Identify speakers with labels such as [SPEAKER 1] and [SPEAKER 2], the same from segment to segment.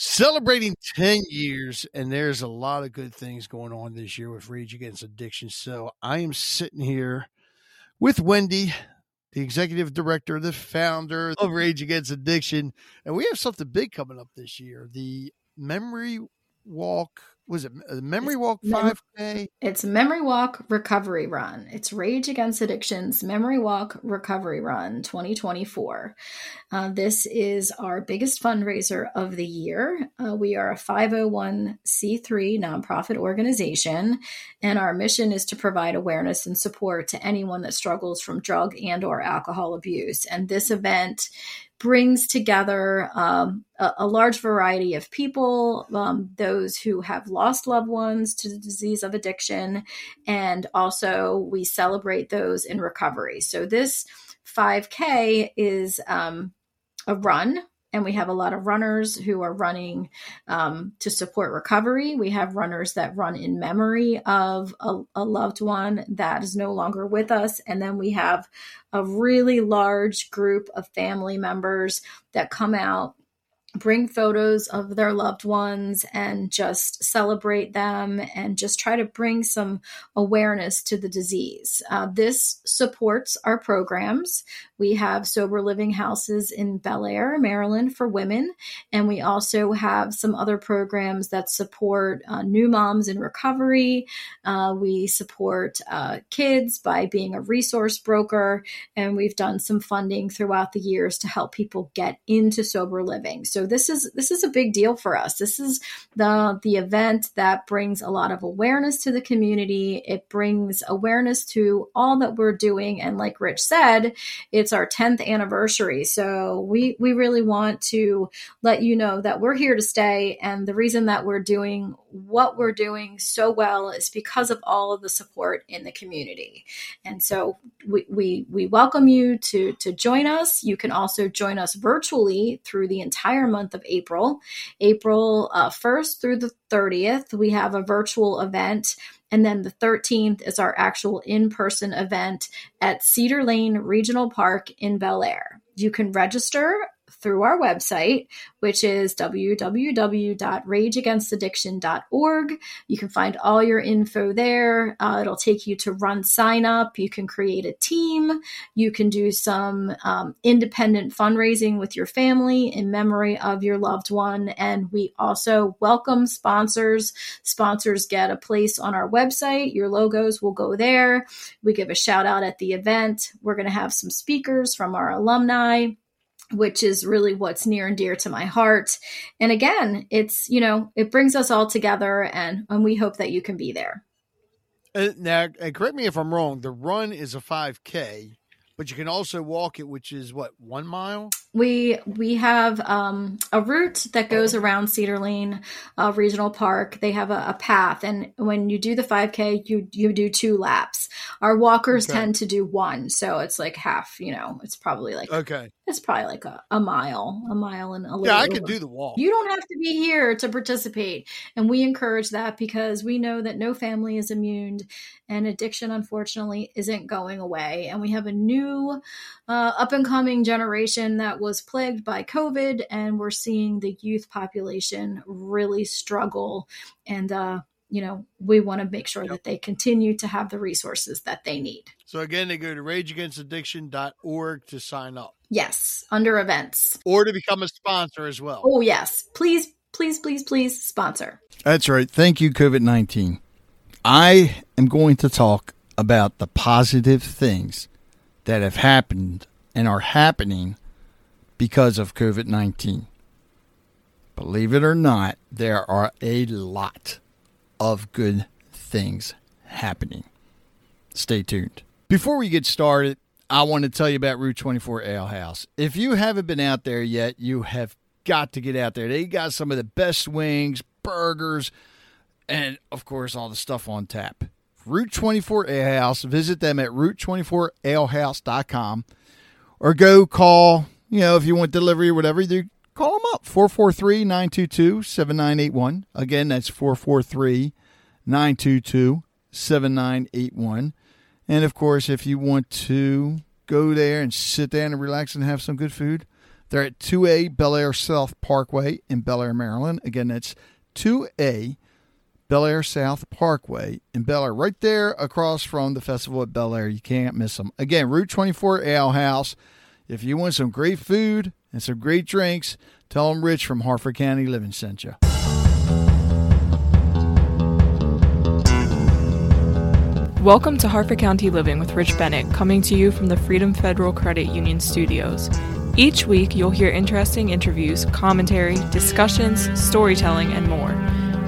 [SPEAKER 1] Celebrating 10 years, and there's a lot of good things going on this year with Rage Against Addiction. So I am sitting here with Wendy, the executive director, the founder of Rage Against Addiction. And we have something big coming up this year the Memory Walk was it a Memory Walk 5K?
[SPEAKER 2] It's Memory Walk Recovery Run. It's Rage Against Addiction's Memory Walk Recovery Run 2024. Uh, this is our biggest fundraiser of the year. Uh, we are a 501c3 nonprofit organization, and our mission is to provide awareness and support to anyone that struggles from drug and or alcohol abuse. And this event brings together um, a, a, large variety of people, um, those who have lost loved ones to the disease of addiction, and also we celebrate those in recovery. So this 5K is um, a run and we have a lot of runners who are running um, to support recovery. We have runners that run in memory of a, a, loved one that is no longer with us. And then we have a really large group of family members that come out bring photos of their loved ones and just celebrate them and just try to bring some awareness to the disease. Uh, this supports our programs. We have sober living houses in Bel Air, Maryland for women, and we also have some other programs that support uh, new moms in recovery. Uh, we support uh, kids by being a resource broker, and we've done some funding throughout the years to help people get into sober living. So this is this is a big deal for us. This is the the event that brings a lot of awareness to the community. It brings awareness to all that we're doing, and like Rich said, it's our 10th anniversary. So we we really want to let you know that we're here to stay, and the reason that we're doing what we're doing so well is because of all of the support in the community. And so we, we, we welcome you to, to join us. You can also join us virtually through the entire month of April. April uh, 1st through the 30th, we have a virtual event. And then the 13th is our actual in person event at Cedar Lane Regional Park in Bel Air. You can register through our website, which is www.rageagainstaddiction.org. You can find all your info there. Uh, it'll take you to run sign up. You can create a team. You can do some um, independent fundraising with your family in memory of your loved one. And we also welcome sponsors. Sponsors get a place on our website. Your logos will go there. We give a shout out at the event. We're going to have some speakers from our alumni which is really what's near and dear to my heart. And again, it's, you know, it brings us all together and, and we hope that you can be there.
[SPEAKER 1] Uh, now, and correct me if I'm wrong, the run is a 5K, but you can also walk it, which is what, one mile?
[SPEAKER 2] we we have um, a route that goes around Cedar Lane uh, Regional Park. They have a, a, path, and when you do the 5K, you you do two laps. Our walkers okay. tend to do one, so it's like half. You know, it's probably like
[SPEAKER 1] okay,
[SPEAKER 2] it's probably like a, a mile, a mile and a little.
[SPEAKER 1] Yeah, I could do the walk.
[SPEAKER 2] You don't have to be here to participate, and we encourage that because we know that no family is immune, and addiction unfortunately isn't going away, and we have a new uh, up and coming generation that was plagued by COVID, and we're seeing the youth population really struggle. And, uh, you know, we want to make sure yep. that they continue to have the resources that they need.
[SPEAKER 1] So, again, they go to rageagainstaddiction.org to sign up.
[SPEAKER 2] Yes, under events.
[SPEAKER 1] Or to become a sponsor as well.
[SPEAKER 2] Oh, yes. Please, please, please, please sponsor.
[SPEAKER 1] That's right. Thank you, COVID 19. I am going to talk about the positive things that have happened and are happening because of COVID 19. Believe it or not, there are a lot of good things happening. Stay tuned. Before we get started, I want to tell you about Route 24 Ale House. If you haven't been out there yet, you have got to get out there. They got some of the best wings, burgers, and of course, all the stuff on tap. Route 24 Ale House. Visit them at route24alehouse.com or go call, you know, if you want delivery or whatever, you call them up 443 922 7981. Again, that's 443 922 7981. And of course, if you want to go there and sit down and relax and have some good food, They're at 2A Bel Air South Parkway in Bel Air, Maryland. Again, that's 2A Bel Air South Parkway in Bel Air, right there across from the Festival at Bel Air. You can't miss them. Again, Route 24 Ale House. If you want some great food and some great drinks, tell them Rich from Harford County Living sent you.
[SPEAKER 3] Welcome to Harford County Living with Rich Bennett, coming to you from the Freedom Federal Credit Union studios. Each week, you'll hear interesting interviews, commentary, discussions, storytelling, and more.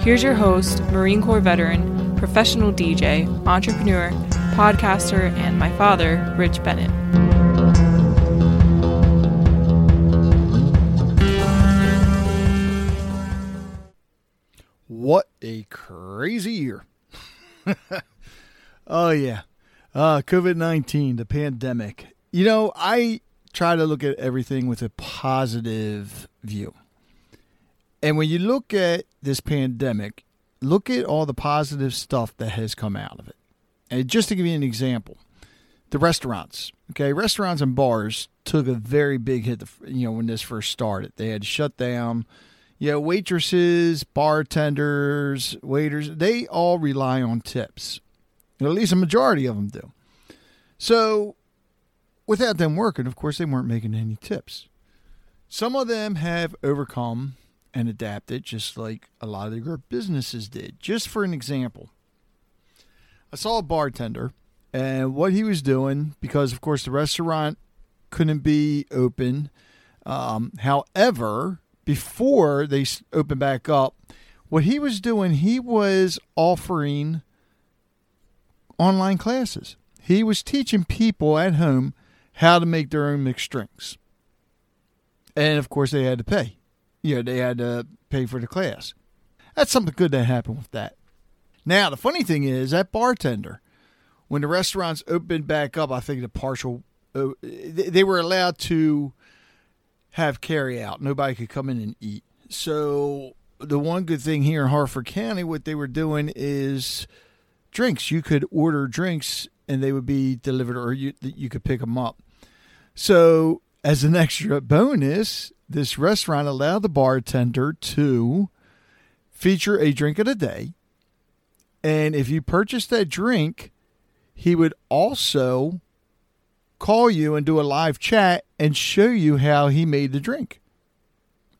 [SPEAKER 3] Here's your host, Marine Corps veteran, professional DJ, entrepreneur, podcaster, and my father, Rich Bennett.
[SPEAKER 1] What a crazy year. oh, yeah. Uh, COVID 19, the pandemic. You know, I try to look at everything with a positive view. And when you look at this pandemic, look at all the positive stuff that has come out of it. And just to give you an example, the restaurants, okay, restaurants and bars took a very big hit, you know, when this first started. They had to shut down. Yeah, waitresses, bartenders, waiters, they all rely on tips. At least a majority of them do. So without them working, of course, they weren't making any tips. Some of them have overcome and adapted, just like a lot of their businesses did. Just for an example, I saw a bartender, and what he was doing, because of course the restaurant couldn't be open. Um, however, before they opened back up, what he was doing, he was offering online classes. He was teaching people at home how to make their own mixed drinks. And of course, they had to pay. You know, they had to pay for the class. That's something good that happened with that. Now, the funny thing is, that bartender, when the restaurants opened back up, I think the partial, uh, they were allowed to have carry out. Nobody could come in and eat. So, the one good thing here in Harford County, what they were doing is drinks. You could order drinks and they would be delivered, or you you could pick them up. So, as an extra bonus, this restaurant allowed the bartender to feature a drink of the day. And if you purchased that drink, he would also call you and do a live chat and show you how he made the drink.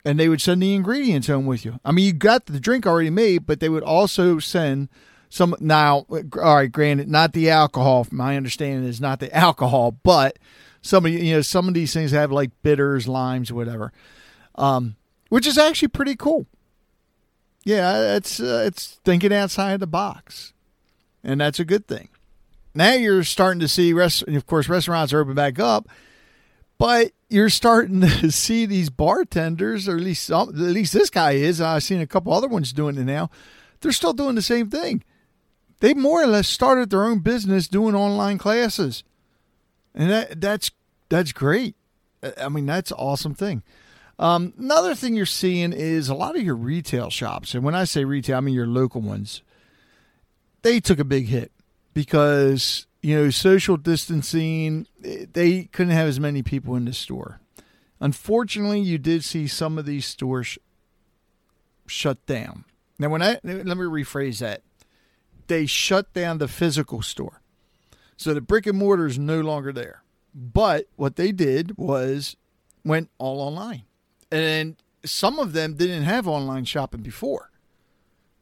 [SPEAKER 1] And they would send the ingredients home with you. I mean, you got the drink already made, but they would also send some. Now, all right, granted, not the alcohol. My understanding is not the alcohol, but some of you know some of these things have like bitters, limes, whatever, um, which is actually pretty cool. Yeah, it's uh, it's thinking outside the box, and that's a good thing. Now you're starting to see rest. Of course, restaurants are open back up, but you're starting to see these bartenders, or at least some, at least this guy is. I've seen a couple other ones doing it now. They're still doing the same thing. They more or less started their own business doing online classes and that that's that's great. I mean, that's an awesome thing. Um, another thing you're seeing is a lot of your retail shops, and when I say retail, I mean your local ones. They took a big hit because you know social distancing. They couldn't have as many people in the store. Unfortunately, you did see some of these stores shut down. Now, when I let me rephrase that, they shut down the physical store. So the brick and mortar is no longer there. But what they did was went all online. And some of them didn't have online shopping before.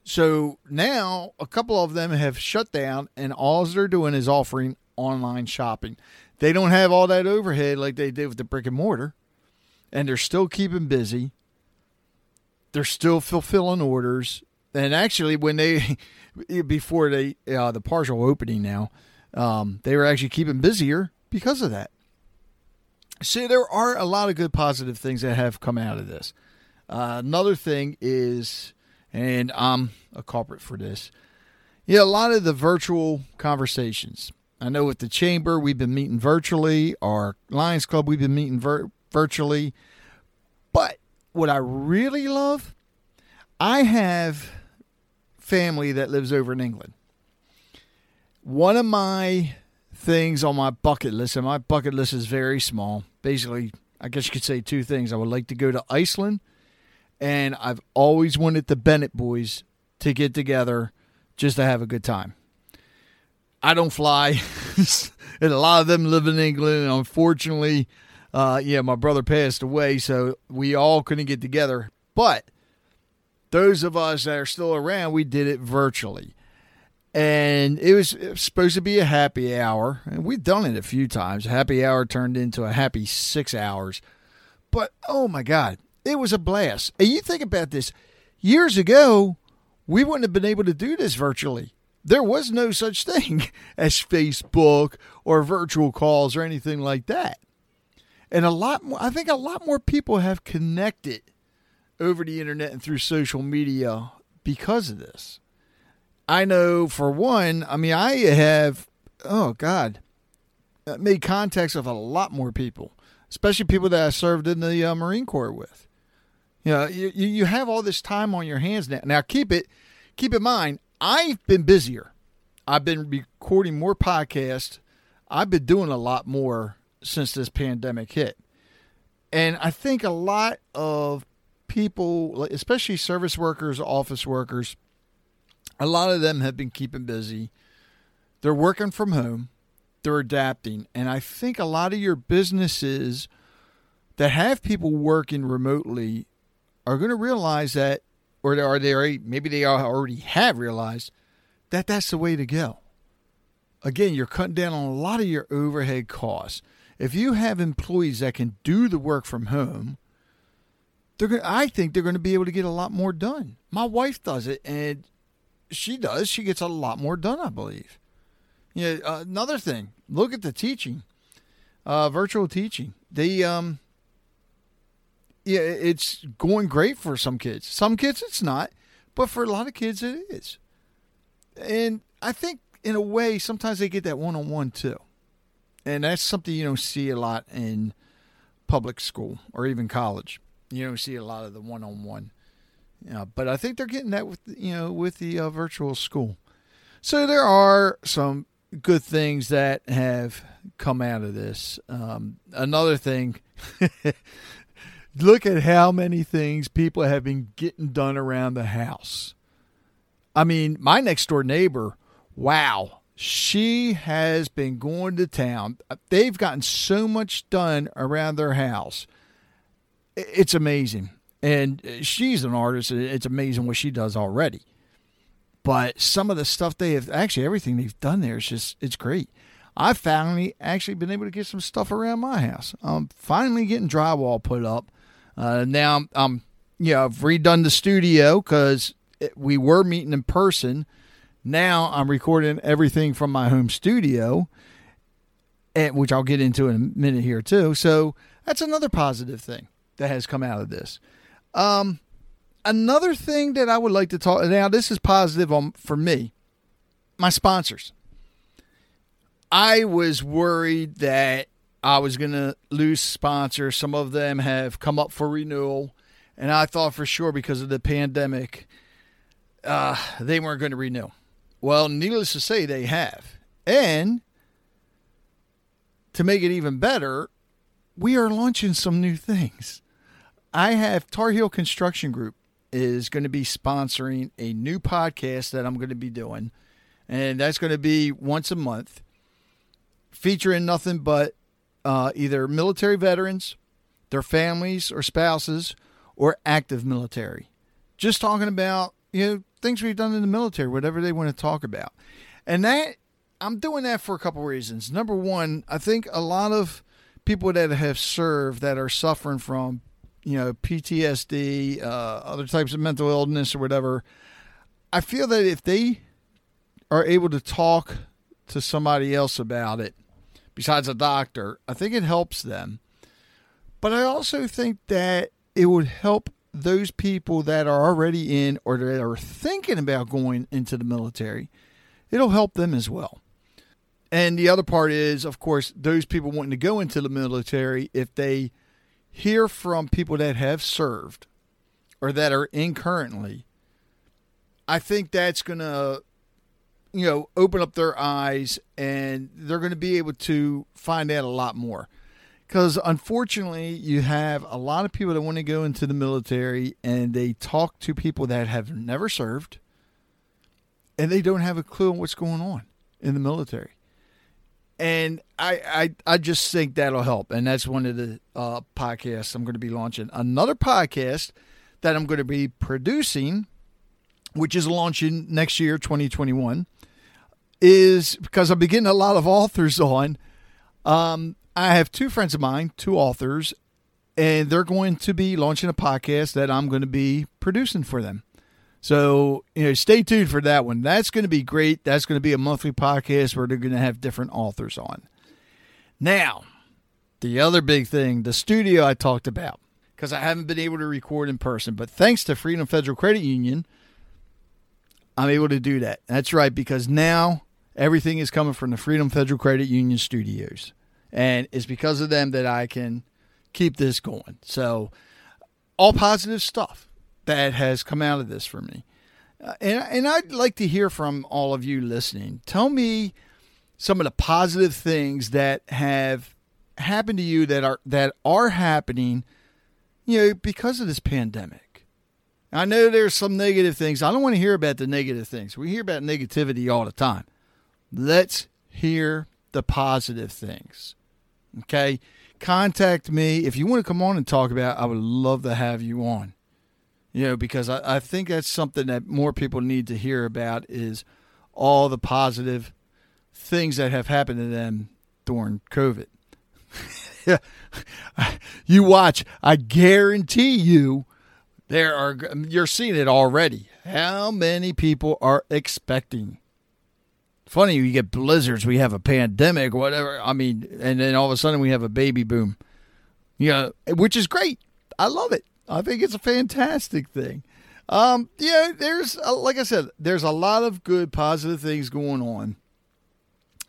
[SPEAKER 1] So now a couple of them have shut down and all they're doing is offering online shopping. They don't have all that overhead like they did with the brick and mortar. And they're still keeping busy. They're still fulfilling orders. And actually when they before they uh, the partial opening now, um, they were actually keeping busier because of that. See, there are a lot of good positive things that have come out of this. Uh, another thing is, and I'm a culprit for this, yeah, a lot of the virtual conversations. I know with the chamber, we've been meeting virtually. Our Lions Club, we've been meeting vir- virtually. But what I really love, I have family that lives over in England one of my things on my bucket list, and my bucket list is very small, basically I guess you could say two things. I would like to go to Iceland, and I've always wanted the Bennett boys to get together just to have a good time. I don't fly, and a lot of them live in England. And unfortunately, uh, yeah, my brother passed away, so we all couldn't get together. But those of us that are still around, we did it virtually. And it was, it was supposed to be a happy hour. And we've done it a few times. Happy hour turned into a happy six hours. But oh my God, it was a blast. And you think about this years ago, we wouldn't have been able to do this virtually. There was no such thing as Facebook or virtual calls or anything like that. And a lot more, I think a lot more people have connected over the internet and through social media because of this. I know for one, I mean, I have, oh God, uh, made contacts with a lot more people, especially people that I served in the uh, Marine Corps with. You know, you, you have all this time on your hands now. Now, keep it, keep in mind, I've been busier. I've been recording more podcasts. I've been doing a lot more since this pandemic hit. And I think a lot of people, especially service workers, office workers, a lot of them have been keeping busy. They're working from home, they're adapting. And I think a lot of your businesses that have people working remotely are going to realize that, or are they already, maybe they already have realized that that's the way to go. Again, you're cutting down on a lot of your overhead costs. If you have employees that can do the work from home, they're going I think they're going to be able to get a lot more done. My wife does it and she does. She gets a lot more done, I believe. Yeah, uh, another thing, look at the teaching. Uh, virtual teaching. They um yeah, it's going great for some kids. Some kids it's not, but for a lot of kids it is. And I think in a way sometimes they get that one-on-one too and that's something you don't see a lot in public school or even college. You don't see a lot of the one-on-one. But I think they're getting that with you know with the uh, virtual school. So there are some good things that have come out of this. Um, another thing, look at how many things people have been getting done around the house. I mean, my next door neighbor, wow, she has been going to town. They've gotten so much done around their house. It's amazing. And she's an artist. It's amazing what she does already. But some of the stuff they have, actually, everything they've done there is just, it's great. I've finally actually been able to get some stuff around my house. I'm finally getting drywall put up. Uh, now I'm, I'm, you know, I've redone the studio because we were meeting in person now I'm recording everything from my home studio, and, which I'll get into in a minute here too. So that's another positive thing that has come out of this. Um, another thing that I would like to talk now. This is positive on for me. My sponsors. I was worried that I was going to lose sponsors. Some of them have come up for renewal, and I thought for sure because of the pandemic, uh, they weren't going to renew. Well, needless to say, they have. And to make it even better, we are launching some new things. I have Tar Heel Construction Group is going to be sponsoring a new podcast that I'm going to be doing. And that's going to be once a month, featuring nothing but uh, either military veterans, their families or spouses, or active military. Just talking about, you know, things we've done in the military, whatever they want to talk about. And that I'm doing that for a couple reasons. Number one, I think a lot of people that have served that are suffering from, you know, PTSD, uh, other types of mental illness or whatever, I feel that if they are able to talk to somebody else about it, besides a doctor, I think it helps them. But I also think that it would help those people that are already in or that are thinking about going into the military, it'll help them as well. And the other part is, of course, those people wanting to go into the military, if they hear from people that have served or that are in currently, I think that's going to, you know, open up their eyes and they're going to be able to find out a lot more. because unfortunately, you have a lot of people that want to go into the military and they talk to people that have never served and they don't have a clue on what's going on in the military. And I, I, I just think that'll help. And that's one of the uh, podcasts I'm going to be launching. Another podcast that I'm going to be producing, which is launching next year, 2021, is because I'm getting a lot of authors on. Um, I have two friends of mine, two authors, and they're going to be launching a podcast that I'm going to be producing for them. So, you know, stay tuned for that one. That's going to be great. That's going to be a monthly podcast where they're going to have different authors on. Now, the other big thing, the studio I talked about, because I haven't been able to record in person, but thanks to Freedom Federal Credit Union, I'm able to do that. That's right, because now everything is coming from the Freedom Federal Credit Union studios. And it's because of them that I can keep this going. So, all positive stuff that has come out of this for me. Uh, and, and I'd like to hear from all of you listening. Tell me some of the positive things that have happened to you that are that are happening, you know, because of this pandemic. I know there's some negative things. I don't want to hear about the negative things. We hear about negativity all the time. Let's hear the positive things. Okay? Contact me if you want to come on and talk about. I would love to have you on you know, because I, I think that's something that more people need to hear about is all the positive things that have happened to them during COVID. you watch, I guarantee you there are you're seeing it already. How many people are expecting? Funny, you get blizzards, we have a pandemic, whatever. I mean, and then all of a sudden we have a baby boom. Yeah, which is great. I love it. I think it's a fantastic thing. Um, yeah, there's uh, like I said, there's a lot of good, positive things going on,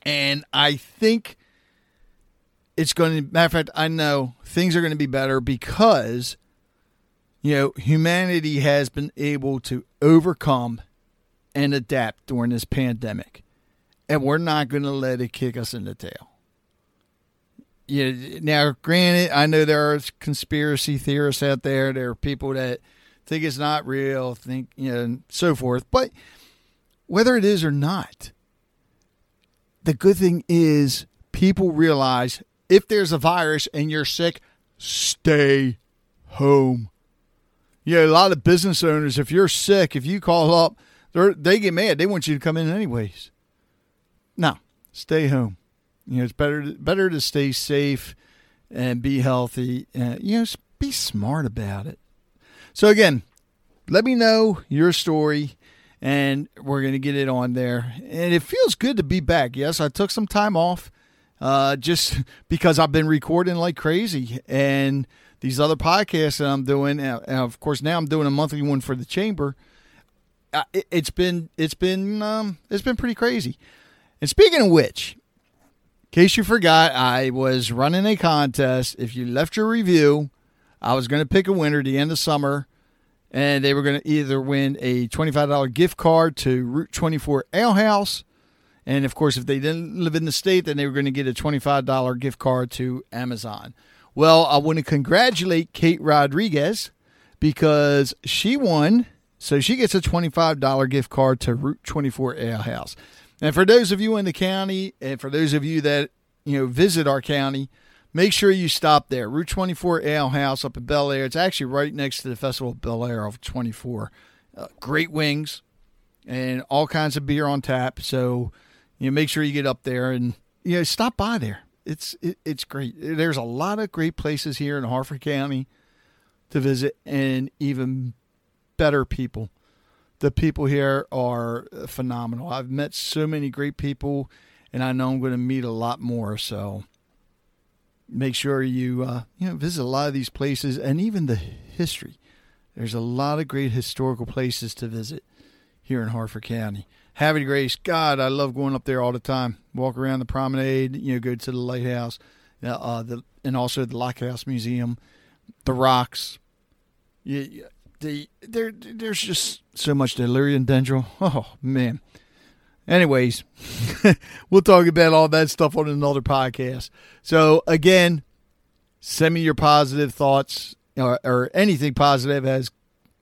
[SPEAKER 1] and I think it's going to. Matter of fact, I know things are going to be better because you know humanity has been able to overcome and adapt during this pandemic, and we're not going to let it kick us in the tail you know, now granted, I know there are conspiracy theorists out there. There are people that think it's not real, think you know, and so forth. But whether it is or not, the good thing is people realize if there's a virus and you're sick, stay home. Yeah, a lot of business owners, if you're sick, if you call up, they get mad. They want you to come in anyways. No, stay home. You know, it's better better to stay safe and be healthy. And, you know, be smart about it. So again, let me know your story and we're going to get it on there. And it feels good to be back. Yes, I took some time off uh, just because I've been recording like crazy. And these other podcasts that I'm doing, of course, now I'm doing a monthly one for the chamber. It, has been it's been um, it's been pretty crazy. And speaking of which, case you forgot, I was running a contest. If you left your review, I was going to pick a winner at the end of summer, and they were going to either win a $25 gift card to Route 24 Ale House, and of course, if they didn't live in the state, then they were going to get a $25 gift card to Amazon. Well, I want to congratulate Kate Rodriguez because she won. So she gets a $25 gift card to Route 24 Ale House. And for those of you in the county, and for those of you that you know visit our county, make sure you stop there. Route 24 Ale House up in Bel Air. It's actually right next to the Festival of Bel Air of 24. Uh, great wings and all kinds of beer on tap. So you know, make sure you get up there and you know stop by there. It's it, it's great. There's a lot of great places here in Harford County to visit, and even better people the people here are phenomenal. I've met so many great people, and I know I'm going to meet a lot more. So make sure you uh, you know visit a lot of these places and even the history. There's a lot of great historical places to visit here in Harford County. De Grace, God, I love going up there all the time. Walk around the promenade, you know, go to the lighthouse, uh, uh the and also the Lockhouse Museum, the rocks. Yeah, the there there's just so much delirium dendral. Oh man. Anyways, we'll talk about all that stuff on another podcast. So again, Send me your positive thoughts or, or anything positive has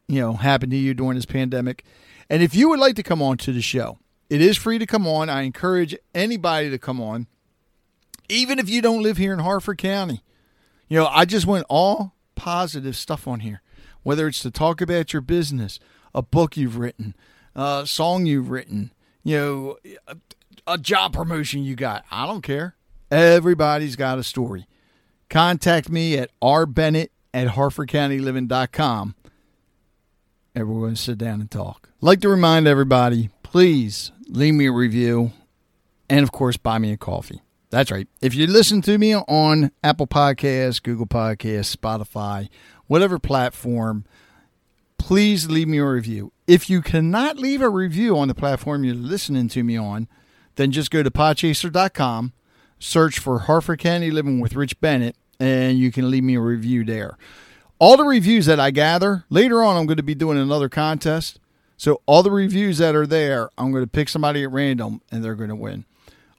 [SPEAKER 1] you know happened to you during this pandemic. And if you would like to come on to the show, it is free to come on. I encourage anybody to come on, even if you don't live here in Harford County. You know, I just went all positive stuff on here, whether it's to talk about your business, a book you've written, a song you've written, you know, a, job promotion you got. I don't care. Everybody's got a story. Contact me at rbennett at harfordcountyliving.com to sit down and talk. Like to remind everybody, please leave me a review and, of course, buy me a coffee. That's right. If you listen to me on Apple Podcasts, Google Podcasts, Spotify, whatever platform, please leave me a review. If you cannot leave a review on the platform you're listening to me on, then just go to podchaser.com, search for Harford County Living with Rich Bennett, and you can leave me a review there. All the reviews that I gather, later on, I'm going to be doing another contest. So, all the reviews that are there, I'm going to pick somebody at random and they're going to win.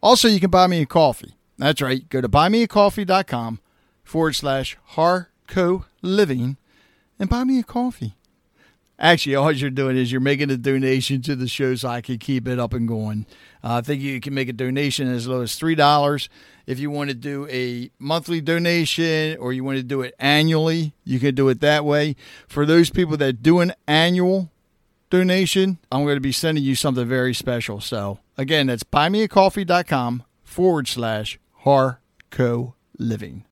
[SPEAKER 1] Also, you can buy me a coffee. That's right. Go to buymeacoffee.com forward slash Harco Living and buy me a coffee. Actually, all you're doing is you're making a donation to the show so I can keep it up and going. Uh, I think you can make a donation as low as $3. If you want to do a monthly donation or you want to do it annually, you can do it that way. For those people that do an annual donation, I'm going to be sending you something very special. So, again, that's buymeacoffee.com forward slash Harco Living.